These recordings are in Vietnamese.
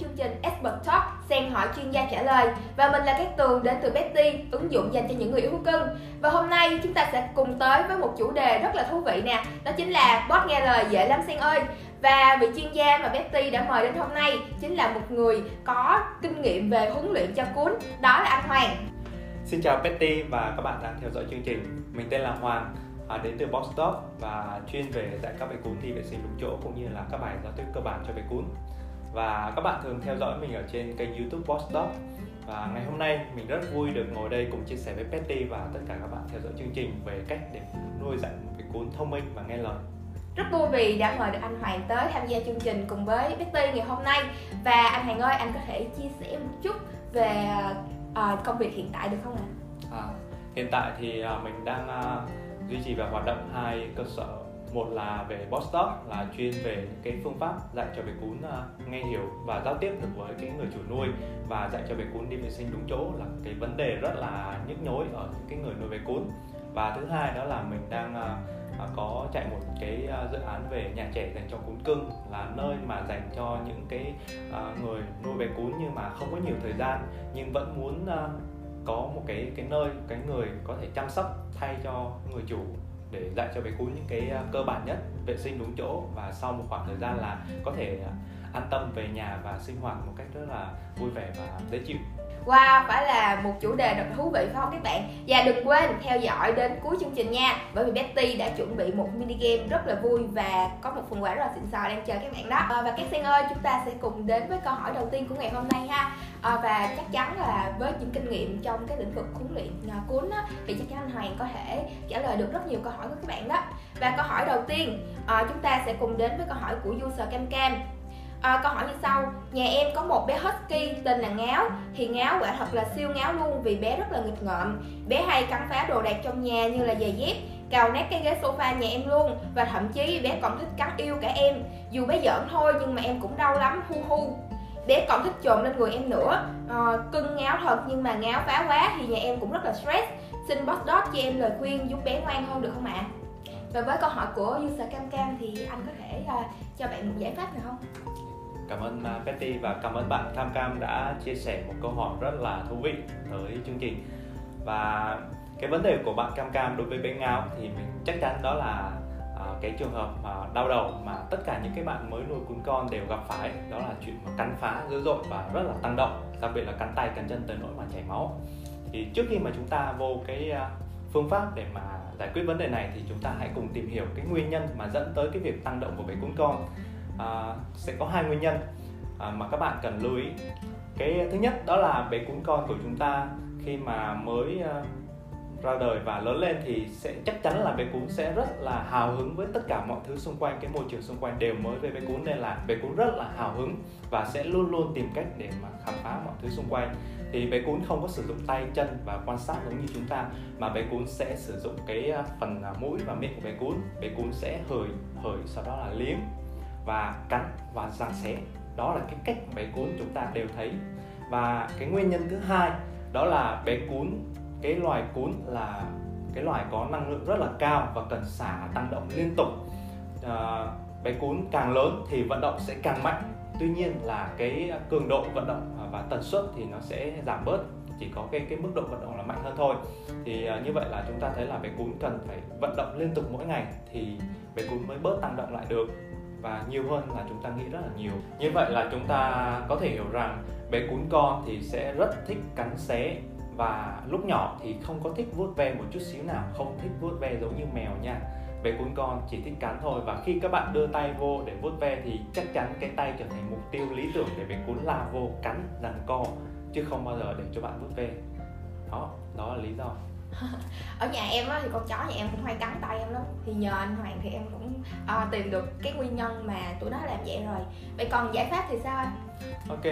chương trình Expert Talk xen hỏi chuyên gia trả lời. Và mình là Cát Tường đến từ Betty, ứng dụng dành cho những người yêu thú cưng. Và hôm nay chúng ta sẽ cùng tới với một chủ đề rất là thú vị nè Đó chính là bot nghe lời dễ lắm Sen ơi. Và vị chuyên gia mà Betty đã mời đến hôm nay chính là một người có kinh nghiệm về huấn luyện cho cuốn đó là anh Hoàng. Xin chào Betty và các bạn đang theo dõi chương trình. Mình tên là Hoàng à, đến từ Box top và chuyên về dạy các bài cuốn đi vệ sinh đúng chỗ cũng như là các bài giao tiếp cơ bản cho bài cuốn và các bạn thường theo dõi mình ở trên kênh youtube Box Talk. Và ngày hôm nay mình rất vui được ngồi đây cùng chia sẻ với Petty và tất cả các bạn theo dõi chương trình về cách để nuôi dạy một cái cuốn thông minh và nghe lời. Rất vui vì đã mời được anh Hoàng tới tham gia chương trình cùng với Betty ngày hôm nay. Và anh Hoàng ơi anh có thể chia sẻ một chút về uh, công việc hiện tại được không ạ? À, hiện tại thì uh, mình đang uh, duy trì và hoạt động hai cơ sở một là về Bostock là chuyên về những cái phương pháp dạy cho bé cún uh, nghe hiểu và giao tiếp được với cái người chủ nuôi và dạy cho bé cún đi vệ sinh đúng chỗ là cái vấn đề rất là nhức nhối ở những cái người nuôi bé cún. Và thứ hai đó là mình đang uh, có chạy một cái uh, dự án về nhà trẻ dành cho cún cưng là nơi mà dành cho những cái uh, người nuôi bé cún nhưng mà không có nhiều thời gian nhưng vẫn muốn uh, có một cái cái nơi cái người có thể chăm sóc thay cho người chủ để dạy cho bé cún những cái à, cơ bản nhất, vệ sinh đúng chỗ và sau một khoảng thời gian là có thể à, an tâm về nhà và sinh hoạt một cách rất là vui vẻ và dễ chịu. Wow, phải là một chủ đề rất thú vị phải không các bạn? Và đừng quên theo dõi đến cuối chương trình nha. Bởi vì Betty đã chuẩn bị một mini game rất là vui và có một phần quà rất là xịn sò đang chờ các bạn đó. À, Và các sen ơi, chúng ta sẽ cùng đến với câu hỏi đầu tiên của ngày hôm nay ha. À, Và chắc chắn là với những kinh nghiệm trong cái lĩnh vực huấn luyện ờ, cuốn á, thì chắc chắn anh Hoàng có thể trả lời được rất nhiều câu hỏi của các bạn đó. Và câu hỏi đầu tiên, à, chúng ta sẽ cùng đến với câu hỏi của user Cam Cam. À, câu hỏi như sau. Nhà em có một bé Husky tên là Ngáo. Thì Ngáo quả thật là siêu ngáo luôn vì bé rất là nghịch ngợm. Bé hay cắn phá đồ đạc trong nhà như là giày dép Cào nát cái ghế sofa nhà em luôn. Và thậm chí bé còn thích cắn yêu cả em. Dù bé giỡn thôi nhưng mà em cũng đau lắm hu hu. Bé còn thích trộm lên người em nữa. À, Cưng ngáo thật nhưng mà ngáo phá quá thì nhà em cũng rất là stress. Xin Boss dot cho em lời khuyên giúp bé ngoan hơn được không ạ? Và với câu hỏi của user Cam Cam thì anh có thể uh, cho bạn một giải pháp nào không? Cảm ơn à, uh, Betty và cảm ơn bạn Cam Cam đã chia sẻ một câu hỏi rất là thú vị tới chương trình. Và cái vấn đề của bạn Cam Cam đối với bé ngáo thì mình chắc chắn đó là uh, cái trường hợp mà đau đầu mà tất cả những cái bạn mới nuôi cún con đều gặp phải đó là chuyện mà cắn phá dữ dội và rất là tăng động đặc biệt là cắn tay cắn chân tới nỗi mà chảy máu. Thì trước khi mà chúng ta vô cái uh, phương pháp để mà giải quyết vấn đề này thì chúng ta hãy cùng tìm hiểu cái nguyên nhân mà dẫn tới cái việc tăng động của bé cún con à, sẽ có hai nguyên nhân à, mà các bạn cần lưu ý. Cái thứ nhất đó là bé cún con của chúng ta khi mà mới à, ra đời và lớn lên thì sẽ chắc chắn là bé cún sẽ rất là hào hứng với tất cả mọi thứ xung quanh cái môi trường xung quanh đều mới với bé cún nên là bé cún rất là hào hứng và sẽ luôn luôn tìm cách để mà khám phá mọi thứ xung quanh. Thì bé cún không có sử dụng tay chân và quan sát giống như chúng ta mà bé cún sẽ sử dụng cái à, phần à, mũi và miệng của bé cún. Bé cún sẽ hởi hởi sau đó là liếm và cắn và răng xé. Đó là cái cách bé cún chúng ta đều thấy. Và cái nguyên nhân thứ hai đó là bé cún cái loài cún là cái loài có năng lượng rất là cao và cần xả tăng động liên tục. À, bé cún càng lớn thì vận động sẽ càng mạnh. Tuy nhiên là cái cường độ vận động và tần suất thì nó sẽ giảm bớt. Chỉ có cái cái mức độ vận động là mạnh hơn thôi. Thì à, như vậy là chúng ta thấy là bé cún cần phải vận động liên tục mỗi ngày thì bé cún mới bớt tăng động lại được và nhiều hơn là chúng ta nghĩ rất là nhiều. Như vậy là chúng ta có thể hiểu rằng bé cún con thì sẽ rất thích cắn xé và lúc nhỏ thì không có thích vuốt ve một chút xíu nào, không thích vuốt ve giống như mèo nha. Bé cún con chỉ thích cắn thôi và khi các bạn đưa tay vô để vuốt ve thì chắc chắn cái tay trở thành mục tiêu lý tưởng để bé cún la vô cắn rằng co, chứ không bao giờ để cho bạn vuốt ve. Đó đó là lý do. ở nhà em á thì con chó nhà em cũng hay cắn tay em lắm. Thì nhờ anh hoàng thì em cũng à, tìm được cái nguyên nhân mà tụi nó làm vậy rồi. Vậy còn giải pháp thì sao anh? Ok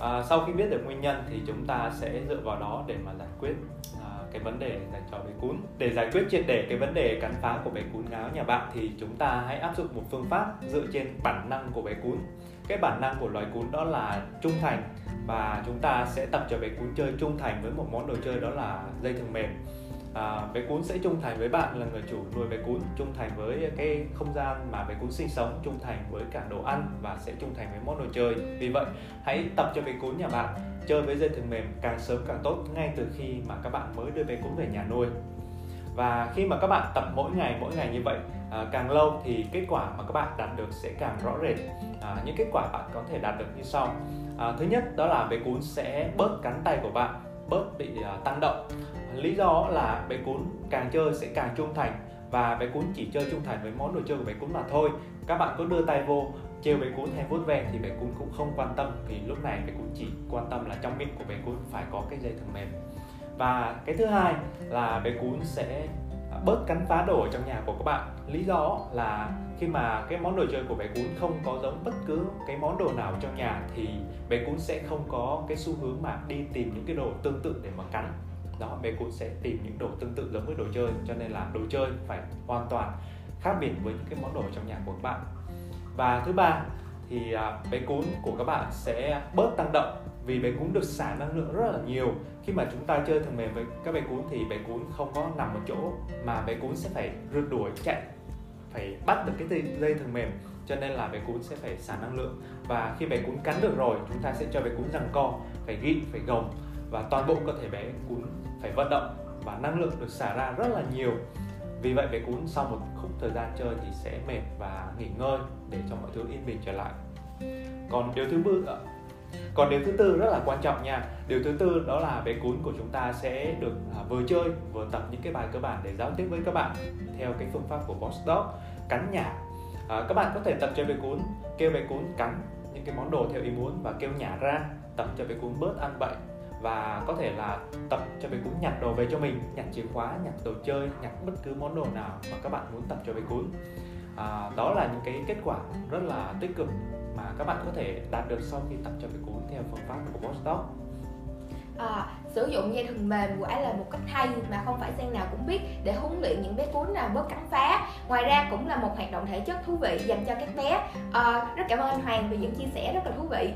à, sau khi biết được nguyên nhân thì chúng ta sẽ dựa vào đó để mà giải quyết à, cái vấn đề dành cho bé cún. Để giải quyết triệt để cái vấn đề cắn phá của bé cún ngáo nhà bạn thì chúng ta hãy áp dụng một phương pháp dựa trên bản năng của bé cún. Cái bản năng của loài cún đó là trung thành và chúng ta sẽ tập cho bé cún chơi trung thành với một món đồ chơi đó là dây thừng mềm à, bé cún sẽ trung thành với bạn là người chủ nuôi bé cún trung thành với cái không gian mà bé cún sinh sống trung thành với cả đồ ăn và sẽ trung thành với món đồ chơi. Vì vậy hãy tập cho bé cún nhà bạn chơi với dây thừng mềm càng sớm càng tốt ngay từ khi mà các bạn mới đưa bé cún về nhà nuôi. Và khi mà các bạn tập mỗi ngày mỗi ngày như vậy à, càng lâu thì kết quả mà các bạn đạt được sẽ càng rõ rệt. À, những kết quả bạn có thể đạt được như sau. À, thứ nhất đó là bé cún sẽ bớt cắn tay của bạn bớt bị uh, tăng động. Lý do là bé cún càng chơi sẽ càng trung thành và bé cún chỉ chơi trung thành với món đồ chơi của bé cún mà thôi. Các bạn có đưa tay vô trêu bé cún hay vuốt ve thì bé cún cũng không quan tâm. Vì lúc này bé cún chỉ quan tâm là trong miệng của bé cún phải có cái dây thừng mềm. Và cái thứ hai là bé cún sẽ bớt cắn phá đồ ở trong nhà của các bạn. Lý do là khi mà cái món đồ chơi của bé cún không có giống bất cứ cái món đồ nào trong nhà thì bé cún sẽ không có cái xu hướng mà đi tìm những cái đồ tương tự để mà cắn. Đó, bé cún sẽ tìm những đồ tương tự giống với đồ chơi, cho nên là đồ chơi phải hoàn toàn khác biệt với những cái món đồ trong nhà của các bạn. Và thứ ba thì à, bé cún của các bạn sẽ bớt tăng động vì bé cún được xả năng lượng rất là nhiều. Khi mà chúng ta chơi thường mềm với các bé cún thì bé cún không có nằm một chỗ mà bé cún sẽ phải rượt đuổi chạy phải bắt được cái dây, thần mềm. Cho nên là bé cún sẽ phải xả năng lượng. Và khi bé cún cắn được rồi chúng ta sẽ cho bé cún rằng co phải ghi phải gồng. Và toàn bộ cơ thể bé cún phải vận động và năng lượng được xả ra rất là nhiều. Vì vậy bé cún sau một khúc thời gian chơi thì sẽ mệt và nghỉ ngơi để cho mọi thứ yên bình trở lại. Còn điều thứ tư còn điều thứ tư rất là quan trọng nha. Điều thứ tư đó là bé cún của chúng ta sẽ được à, vừa chơi vừa tập những cái bài cơ bản để giao tiếp với các bạn theo cái phương pháp của Boss Dog cắn nhả. À, các bạn có thể tập cho bé cún kêu bé cún cắn những cái món đồ theo ý muốn và kêu nhả ra tập cho bé cún bớt ăn bậy. Và có thể là tập cho bé cún nhặt đồ về cho mình nhặt chìa khóa nhặt đồ chơi nhặt bất cứ món đồ nào mà các bạn muốn tập cho bé cún à, đó là những cái kết quả rất là tích cực mà các bạn có thể đạt được sau khi tập cho bé cún theo phương pháp của Boss à, sử dụng dây thừng mềm quả là một cách hay mà không phải sen nào cũng biết để huấn luyện những bé cún nào bớt cắn phá. Ngoài ra cũng là một hoạt động thể chất thú vị dành cho các bé. À, rất cảm ơn anh Hoàng vì những chia sẻ rất là thú vị.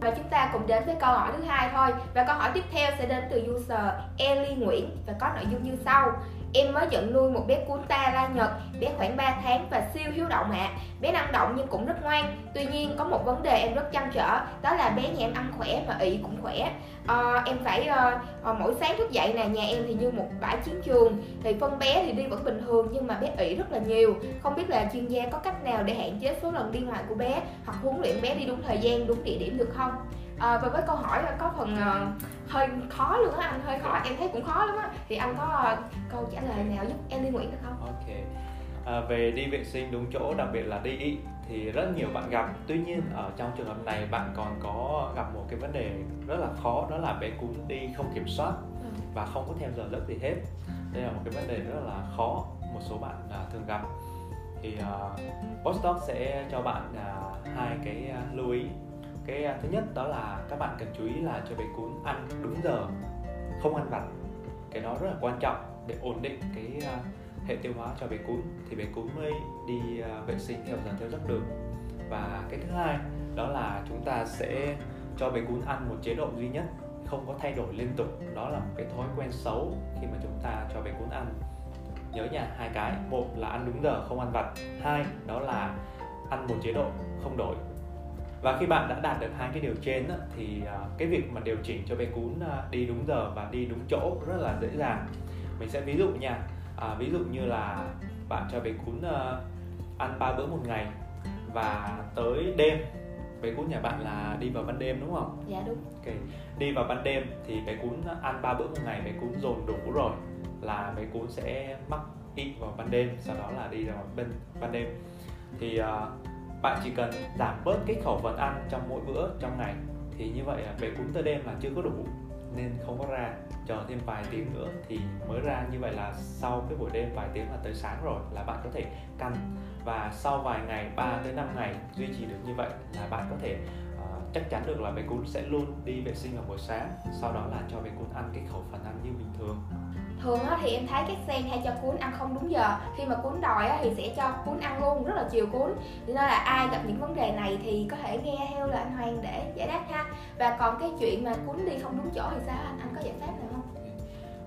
Và chúng ta cùng đến với câu hỏi thứ hai thôi. Và câu hỏi tiếp theo sẽ đến từ user Ellie Nguyễn và có nội dung như sau. Em mới nhận nuôi một bé cuốn ta la Nhật, bé khoảng 3 tháng và siêu hiếu động ạ. À. Bé năng động nhưng cũng rất ngoan. Tuy nhiên có một vấn đề em rất chăn trở, đó là bé nhà em ăn khỏe mà ị cũng khỏe. À, em phải à, mỗi sáng thức dậy nè, nhà em thì như một bãi chiến trường. Thì phân bé thì đi vẫn bình thường nhưng mà bé ị rất là nhiều. Không biết là chuyên gia có cách nào để hạn chế số lần đi ngoài của bé hoặc huấn luyện bé đi đúng thời gian, đúng địa điểm được không? À, và với câu hỏi có phần uh, hơi khó luôn á anh hơi khó. Em thấy cũng khó lắm á. Thì anh có uh, câu trả lời nào giúp em đi Nguyễn được không? Ok. À, về đi vệ sinh đúng chỗ đặc biệt là đi ị thì rất nhiều bạn gặp. Tuy nhiên ở trong trường hợp này bạn còn có gặp một cái vấn đề rất là khó đó là bé cún đi không kiểm soát ừ. và không có theo giờ giấc gì hết. Đây là một cái vấn đề rất là khó một số bạn uh, thường gặp. Thì uh, Postdoc sẽ cho bạn uh, hai cái uh, lưu ý cái à, thứ nhất đó là các bạn cần chú ý là cho bé cún ăn đúng giờ, không ăn vặt. Cái đó rất là quan trọng để ổn định cái à, hệ tiêu hóa cho bé cún. Thì bé cún mới đi à, vệ sinh, theo giờ theo giấc được. Và cái thứ hai đó là chúng ta sẽ cho bé cún ăn một chế độ duy nhất, không có thay đổi liên tục. Đó là một cái thói quen xấu khi mà chúng ta cho bé cún ăn. Nhớ nha, hai cái. Một là ăn đúng giờ, không ăn vặt. Hai, đó là ăn một chế độ không đổi và khi bạn đã đạt được hai cái điều trên thì à, cái việc mà điều chỉnh cho bé cún à, đi đúng giờ và đi đúng chỗ rất là dễ dàng mình sẽ ví dụ nha à, ví dụ như là bạn cho bé cún à, ăn ba bữa một ngày và tới đêm bé cún nhà bạn là đi vào ban đêm đúng không? Dạ đúng. Ok. Đi vào ban đêm thì bé cún ăn ba bữa một ngày bé cún dồn đủ rồi là bé cún sẽ mắc ít vào ban đêm sau đó là đi vào bên ban đêm thì uh, bạn chỉ cần giảm bớt cái khẩu phần ăn trong mỗi bữa trong ngày. Thì như vậy bé cún tới đêm là chưa có đủ nên không có ra. Chờ thêm vài tiếng nữa thì mới ra. Như vậy là sau cái buổi đêm vài tiếng là tới sáng rồi là bạn có thể căn và sau vài ngày 3 tới 5 ngày duy trì được như vậy là bạn có thể uh, chắc chắn được là bé cún sẽ luôn đi vệ sinh vào buổi sáng. Sau đó là cho bé cún ăn cái khẩu phần ăn như bình thường thường á, thì em thấy các sen hay cho cuốn ăn không đúng giờ. Khi mà cuốn đòi á, thì sẽ cho cuốn ăn luôn rất là chiều cuốn. Nên là ai gặp những vấn đề này thì có thể nghe theo là anh Hoàng để giải đáp ha. Và còn cái chuyện mà cuốn đi không đúng chỗ thì sao? Anh anh có giải pháp nào không?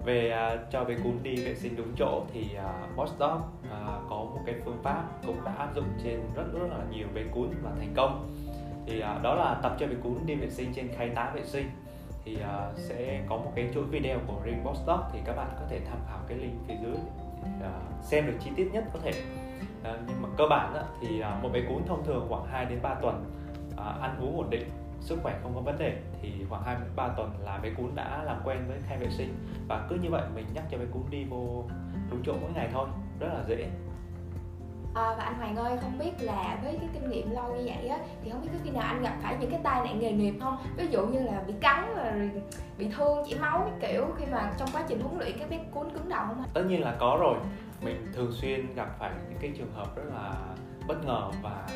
Về uh, cho bé cún đi vệ sinh đúng chỗ thì à, uh, Boss Dog uh, à, có một cái phương pháp cũng đã áp dụng trên rất rất là nhiều bé cún và thành công. Thì uh, đó là tập cho bé cún đi vệ sinh trên khay tá vệ sinh thì uh, sẽ có một cái chuỗi video của Ring Boss thì các bạn có thể tham khảo cái link phía dưới uh, xem được chi tiết nhất có thể. Uh, nhưng mà cơ bản uh, thì uh, một bé cún thông thường khoảng 2 đến 3 tuần uh, ăn uống ổn định sức khỏe không có vấn đề thì khoảng 2 3 tuần là bé cún đã làm quen với khay vệ sinh. Và cứ như vậy mình nhắc cho bé cún đi vô đúng chỗ mỗi ngày thôi rất là dễ. À, và anh Hoàng ơi không biết là với cái kinh nghiệm lâu như vậy á thì không biết có khi nào anh gặp phải những cái tai nạn nghề nghiệp không? Ví dụ như là bị cắn rồi bị thương chảy máu cái kiểu khi mà trong quá trình huấn luyện các bé cuốn cứng đầu không tất nhiên là có rồi. Mình thường xuyên gặp phải những cái trường hợp rất là bất ngờ và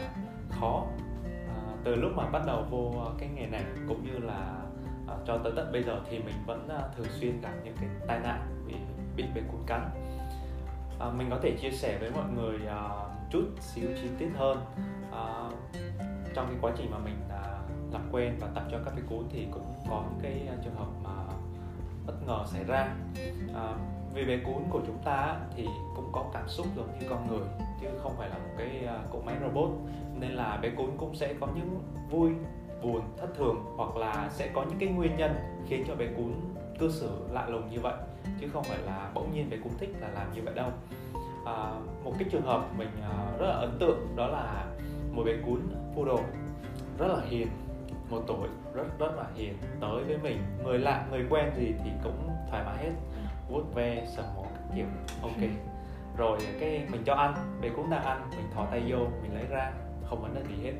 khó. À, từ lúc mà bắt đầu vô ờ, cái nghề này cũng như là à, cho tới tận bây giờ thì mình vẫn à, thường xuyên gặp những cái tai nạn bị bị bé cuốn cắn à, mình có thể chia sẻ với mọi người à, chút xíu chi tiết hơn. À, trong cái quá trình mà mình à, làm quen và tập cho các cái cún thì cũng có những cái à, trường hợp mà bất ngờ xảy ra. À, vì bé cún của chúng ta thì cũng có cảm xúc giống như con người chứ không phải là một cái à, cỗ máy robot. Nên là bé cún cũng sẽ có những vui buồn thất thường hoặc là sẽ có những cái nguyên nhân khiến cho bé cún cư xử lạ lùng như vậy chứ không phải là bỗng nhiên bé cún thích là làm như vậy đâu. À, một cái trường hợp mình à, rất là ấn tượng đó là một bé cún poodle rất là hiền một tuổi rất rất là hiền tới với mình. Người lạ người quen gì thì cũng thoải mái hết. Vuốt ve sờ mó kiểu ok. Rồi cái mình cho ăn bé cún đang ăn mình thò tay vô mình lấy ra không vấn đề gì hết.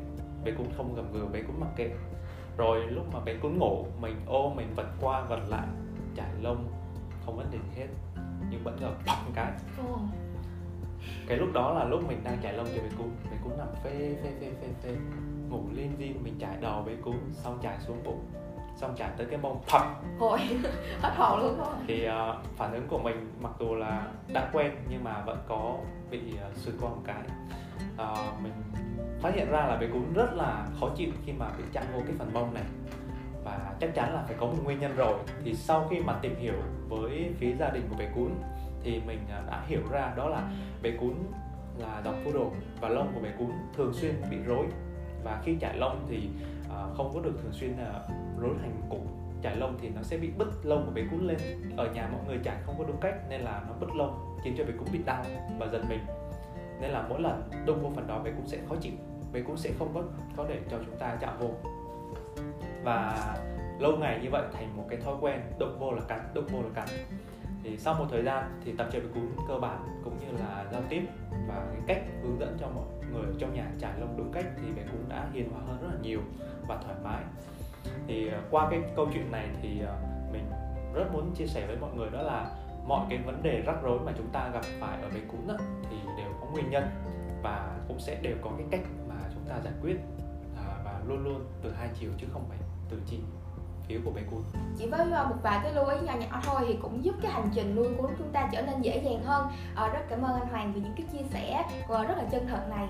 Bé cún không gầm gừ bé cún mặc kệ. Rồi lúc mà bé cún ngủ mình ôm mình vật qua vật lại chải lông không vấn đề gì hết nhưng vẫn ngờ một cái. Cái lúc đó là lúc mình đang chải lông cho bé cún. Bé cún nằm phê phê phê phê phê ngủ lên zin mình chải đầu bé cún xong chải xuống bụng. Xong chải tới cái mông phập hồi hết hồn luôn thôi. Thì uh, phản ứng của mình mặc dù là đã quen nhưng mà vẫn có bị uh, sượt qua một cái. Uh, mình phát hiện ra là bé cún rất là khó chịu khi mà bị chạm vô cái phần mông này và chắc chắn là phải có một nguyên nhân rồi. Thì sau khi mà tìm hiểu với phía gia đình của bé cún, thì mình à, đã hiểu ra đó là bé cún là dòng đồ và lông của bé cún thường xuyên bị rối. Và khi chải lông thì à, không có được thường xuyên là rối thành cục. Chải lông thì nó sẽ bị bứt lông của bé cún lên. Ở nhà mọi người chải không có đúng cách nên là nó bứt lông, khiến cho bé cún bị đau và giật mình. Nên là mỗi lần đụng vô phần đó bé cún sẽ khó chịu. Bé cún sẽ không có có để cho chúng ta chạm vô và lâu ngày như vậy thành một cái thói quen động vô là cắn động vô là cắn. Thì sau một thời gian thì tập chơi với cún cơ bản cũng như là giao tiếp và cái cách hướng dẫn cho mọi người trong nhà trải lông đúng cách thì bé cún đã hiền hòa hơn rất là nhiều và thoải mái. Thì ờ, qua cái câu chuyện này thì ờ, mình rất muốn chia sẻ với mọi người đó là mọi cái vấn đề rắc rối mà chúng ta gặp phải ở bé cún đó, thì đều có nguyên nhân và cũng sẽ đều có cái cách mà chúng ta giải quyết à, và luôn luôn từ hai chiều chứ không phải từ chỉ phía của bé cún. Chỉ với ờ, một vài cái lưu ý nhỏ nhỏ thôi thì cũng giúp cái hành trình nuôi cún chúng ta trở nên dễ dàng hơn. À, rất cảm ơn anh Hoàng vì những cái chia sẻ rất là chân thật này.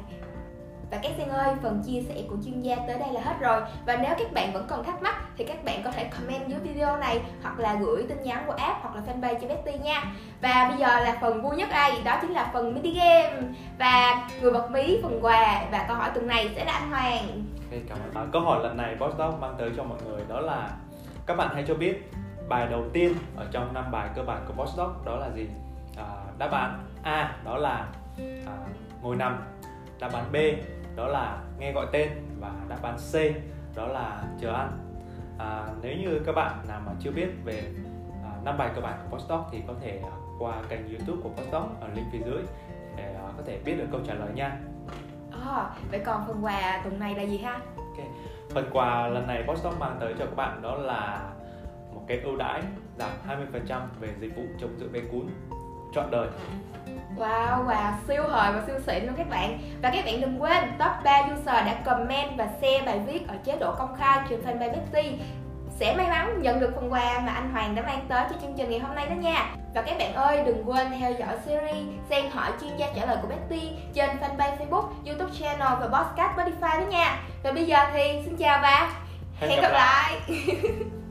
Và các sen ơi, phần chia sẻ của chuyên gia tới đây là hết rồi. Và nếu các bạn vẫn còn thắc mắc thì các bạn có thể comment dưới video này Hoặc là gửi tin nhắn qua app hoặc là fanpage cho Betty nha. Và bây giờ là phần vui nhất đây, đó chính là phần mini game. Và người bật mí, phần quà và câu hỏi tuần này sẽ là anh Hoàng cảm ơn. À, câu hỏi lần này Boss Dog mang tới cho mọi người đó là các bạn hãy cho biết bài đầu tiên ở trong năm bài cơ bản của Boss Dog đó là gì? À, đáp án A đó là à, ngồi nằm, đáp án B đó là nghe gọi tên và đáp án C đó là chờ ăn. À, nếu như các bạn nào mà chưa biết về à, năm bài cơ bản của Boss Dog thì có thể à, qua kênh YouTube của Boss Dog ở link phía dưới để à, có thể biết được câu trả lời nha. À, vậy còn phần quà tuần này là gì ha? Okay. Phần quà lần này Boss mang tới cho các bạn đó là một cái ưu đãi giảm 20% về dịch vụ trồng giữ bé cún trọn đời. Wow, quà siêu hời và siêu xịn luôn các bạn Và các bạn đừng quên top 3 user đã comment và share bài viết ở chế độ công khai trên fanpage Betty sẽ may mắn nhận được phần quà mà anh Hoàng đã mang tới cho chương trình ngày hôm nay đó nha. Và các bạn ơi đừng quên theo dõi series Sen hỏi chuyên gia trả lời của Betty trên fanpage Facebook, YouTube channel và podcast Spotify đó nha. Và bây giờ thì xin chào và hẹn, hẹn gặp lại, lại.